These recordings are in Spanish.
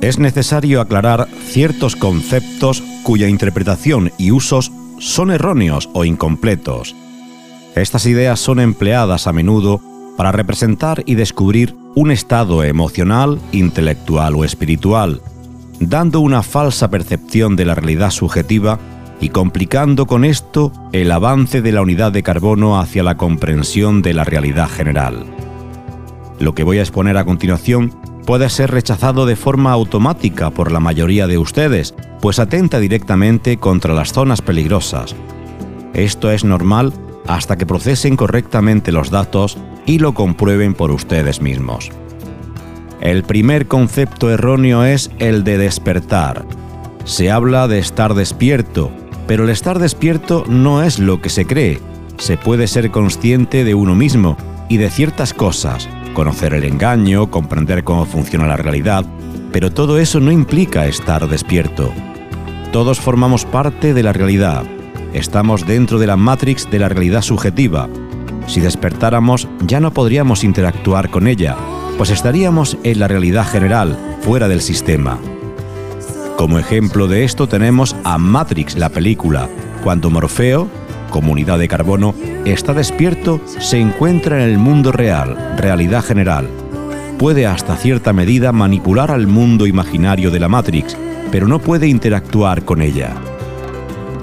es necesario aclarar ciertos conceptos cuya interpretación y usos son erróneos o incompletos. Estas ideas son empleadas a menudo para representar y descubrir un estado emocional, intelectual o espiritual, dando una falsa percepción de la realidad subjetiva y complicando con esto el avance de la unidad de carbono hacia la comprensión de la realidad general. Lo que voy a exponer a continuación puede ser rechazado de forma automática por la mayoría de ustedes, pues atenta directamente contra las zonas peligrosas. Esto es normal hasta que procesen correctamente los datos y lo comprueben por ustedes mismos. El primer concepto erróneo es el de despertar. Se habla de estar despierto, pero el estar despierto no es lo que se cree. Se puede ser consciente de uno mismo y de ciertas cosas, conocer el engaño, comprender cómo funciona la realidad, pero todo eso no implica estar despierto. Todos formamos parte de la realidad. Estamos dentro de la matrix de la realidad subjetiva. Si despertáramos ya no podríamos interactuar con ella, pues estaríamos en la realidad general, fuera del sistema. Como ejemplo de esto tenemos a Matrix, la película, cuando Morfeo, comunidad de carbono, está despierto, se encuentra en el mundo real, realidad general. Puede hasta cierta medida manipular al mundo imaginario de la Matrix, pero no puede interactuar con ella.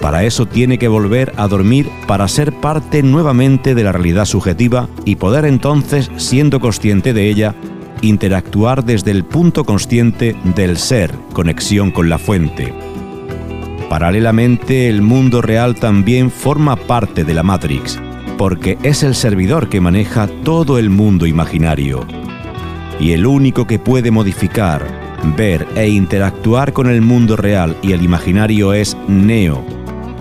Para eso tiene que volver a dormir para ser parte nuevamente de la realidad subjetiva y poder entonces, siendo consciente de ella, interactuar desde el punto consciente del ser, conexión con la fuente. Paralelamente, el mundo real también forma parte de la Matrix, porque es el servidor que maneja todo el mundo imaginario. Y el único que puede modificar, ver e interactuar con el mundo real y el imaginario es Neo,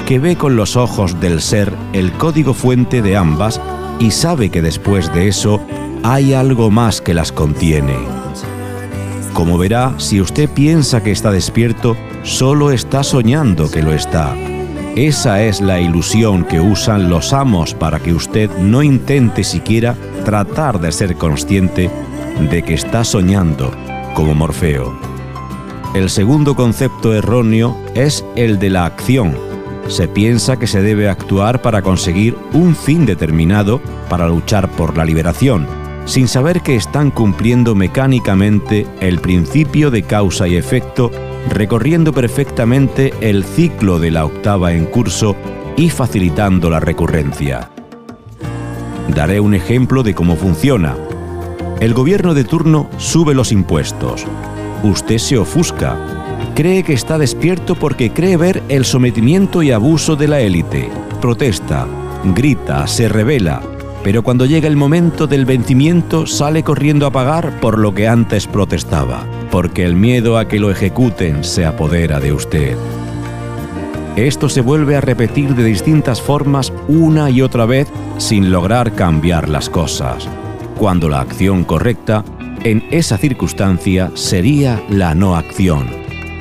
que ve con los ojos del ser el código fuente de ambas y sabe que después de eso hay algo más que las contiene. Como verá, si usted piensa que está despierto, solo está soñando que lo está. Esa es la ilusión que usan los amos para que usted no intente siquiera tratar de ser consciente de que está soñando, como Morfeo. El segundo concepto erróneo es el de la acción. Se piensa que se debe actuar para conseguir un fin determinado para luchar por la liberación, sin saber que están cumpliendo mecánicamente el principio de causa y efecto recorriendo perfectamente el ciclo de la octava en curso y facilitando la recurrencia. Daré un ejemplo de cómo funciona. El gobierno de turno sube los impuestos. Usted se ofusca. Cree que está despierto porque cree ver el sometimiento y abuso de la élite. Protesta, grita, se revela, pero cuando llega el momento del vencimiento sale corriendo a pagar por lo que antes protestaba, porque el miedo a que lo ejecuten se apodera de usted. Esto se vuelve a repetir de distintas formas una y otra vez sin lograr cambiar las cosas, cuando la acción correcta en esa circunstancia sería la no acción.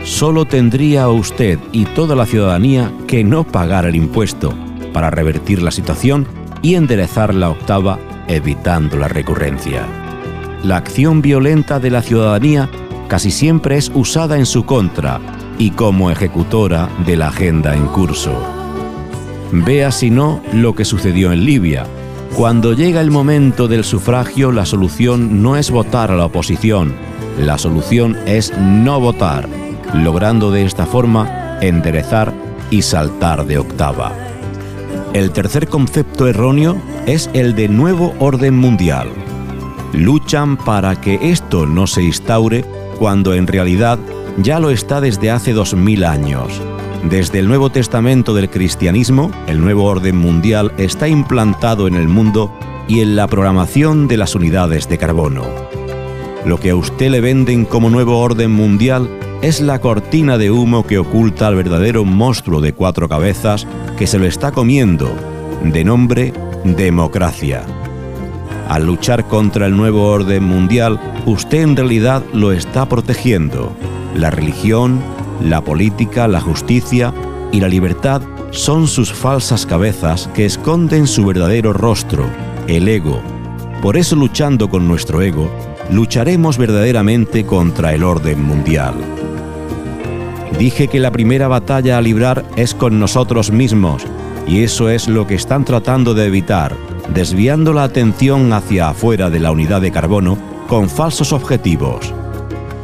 Solo tendría usted y toda la ciudadanía que no pagar el impuesto para revertir la situación y enderezar la octava evitando la recurrencia. La acción violenta de la ciudadanía casi siempre es usada en su contra y como ejecutora de la agenda en curso. Vea si no lo que sucedió en Libia. Cuando llega el momento del sufragio, la solución no es votar a la oposición, la solución es no votar, logrando de esta forma enderezar y saltar de octava. El tercer concepto erróneo es el de nuevo orden mundial. Luchan para que esto no se instaure cuando en realidad ya lo está desde hace dos mil años. Desde el Nuevo Testamento del cristianismo, el nuevo orden mundial está implantado en el mundo y en la programación de las unidades de carbono. Lo que a usted le venden como nuevo orden mundial es la cortina de humo que oculta al verdadero monstruo de cuatro cabezas que se lo está comiendo, de nombre democracia. Al luchar contra el nuevo orden mundial, usted en realidad lo está protegiendo. La religión, la política, la justicia y la libertad son sus falsas cabezas que esconden su verdadero rostro, el ego. por eso luchando con nuestro ego, lucharemos verdaderamente contra el orden mundial. Dije que la primera batalla a librar es con nosotros mismos, y eso es lo que están tratando de evitar, desviando la atención hacia afuera de la unidad de carbono con falsos objetivos.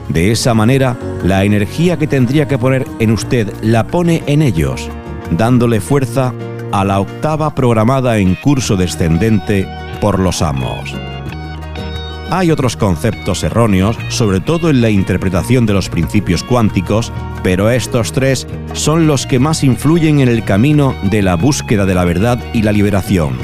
De esa manera, la energía que tendría que poner en usted la pone en ellos, dándole fuerza a la octava programada en curso descendente por los amos. Hay otros conceptos erróneos, sobre todo en la interpretación de los principios cuánticos, pero estos tres son los que más influyen en el camino de la búsqueda de la verdad y la liberación,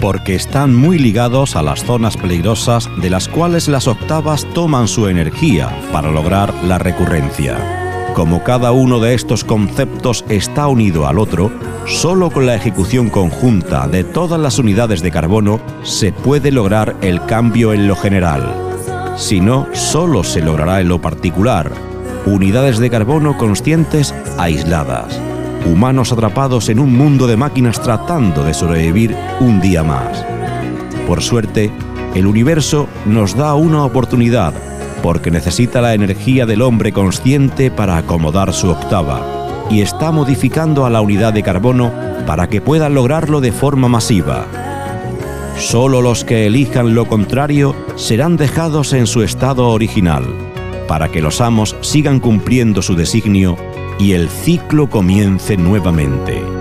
porque están muy ligados a las zonas peligrosas de las cuales las octavas toman su energía para lograr la recurrencia. Como cada uno de estos conceptos está unido al otro, solo con la ejecución conjunta de todas las unidades de carbono se puede lograr el cambio en lo general. Si no, solo se logrará en lo particular. Unidades de carbono conscientes aisladas. Humanos atrapados en un mundo de máquinas tratando de sobrevivir un día más. Por suerte, el universo nos da una oportunidad porque necesita la energía del hombre consciente para acomodar su octava, y está modificando a la unidad de carbono para que pueda lograrlo de forma masiva. Solo los que elijan lo contrario serán dejados en su estado original, para que los amos sigan cumpliendo su designio y el ciclo comience nuevamente.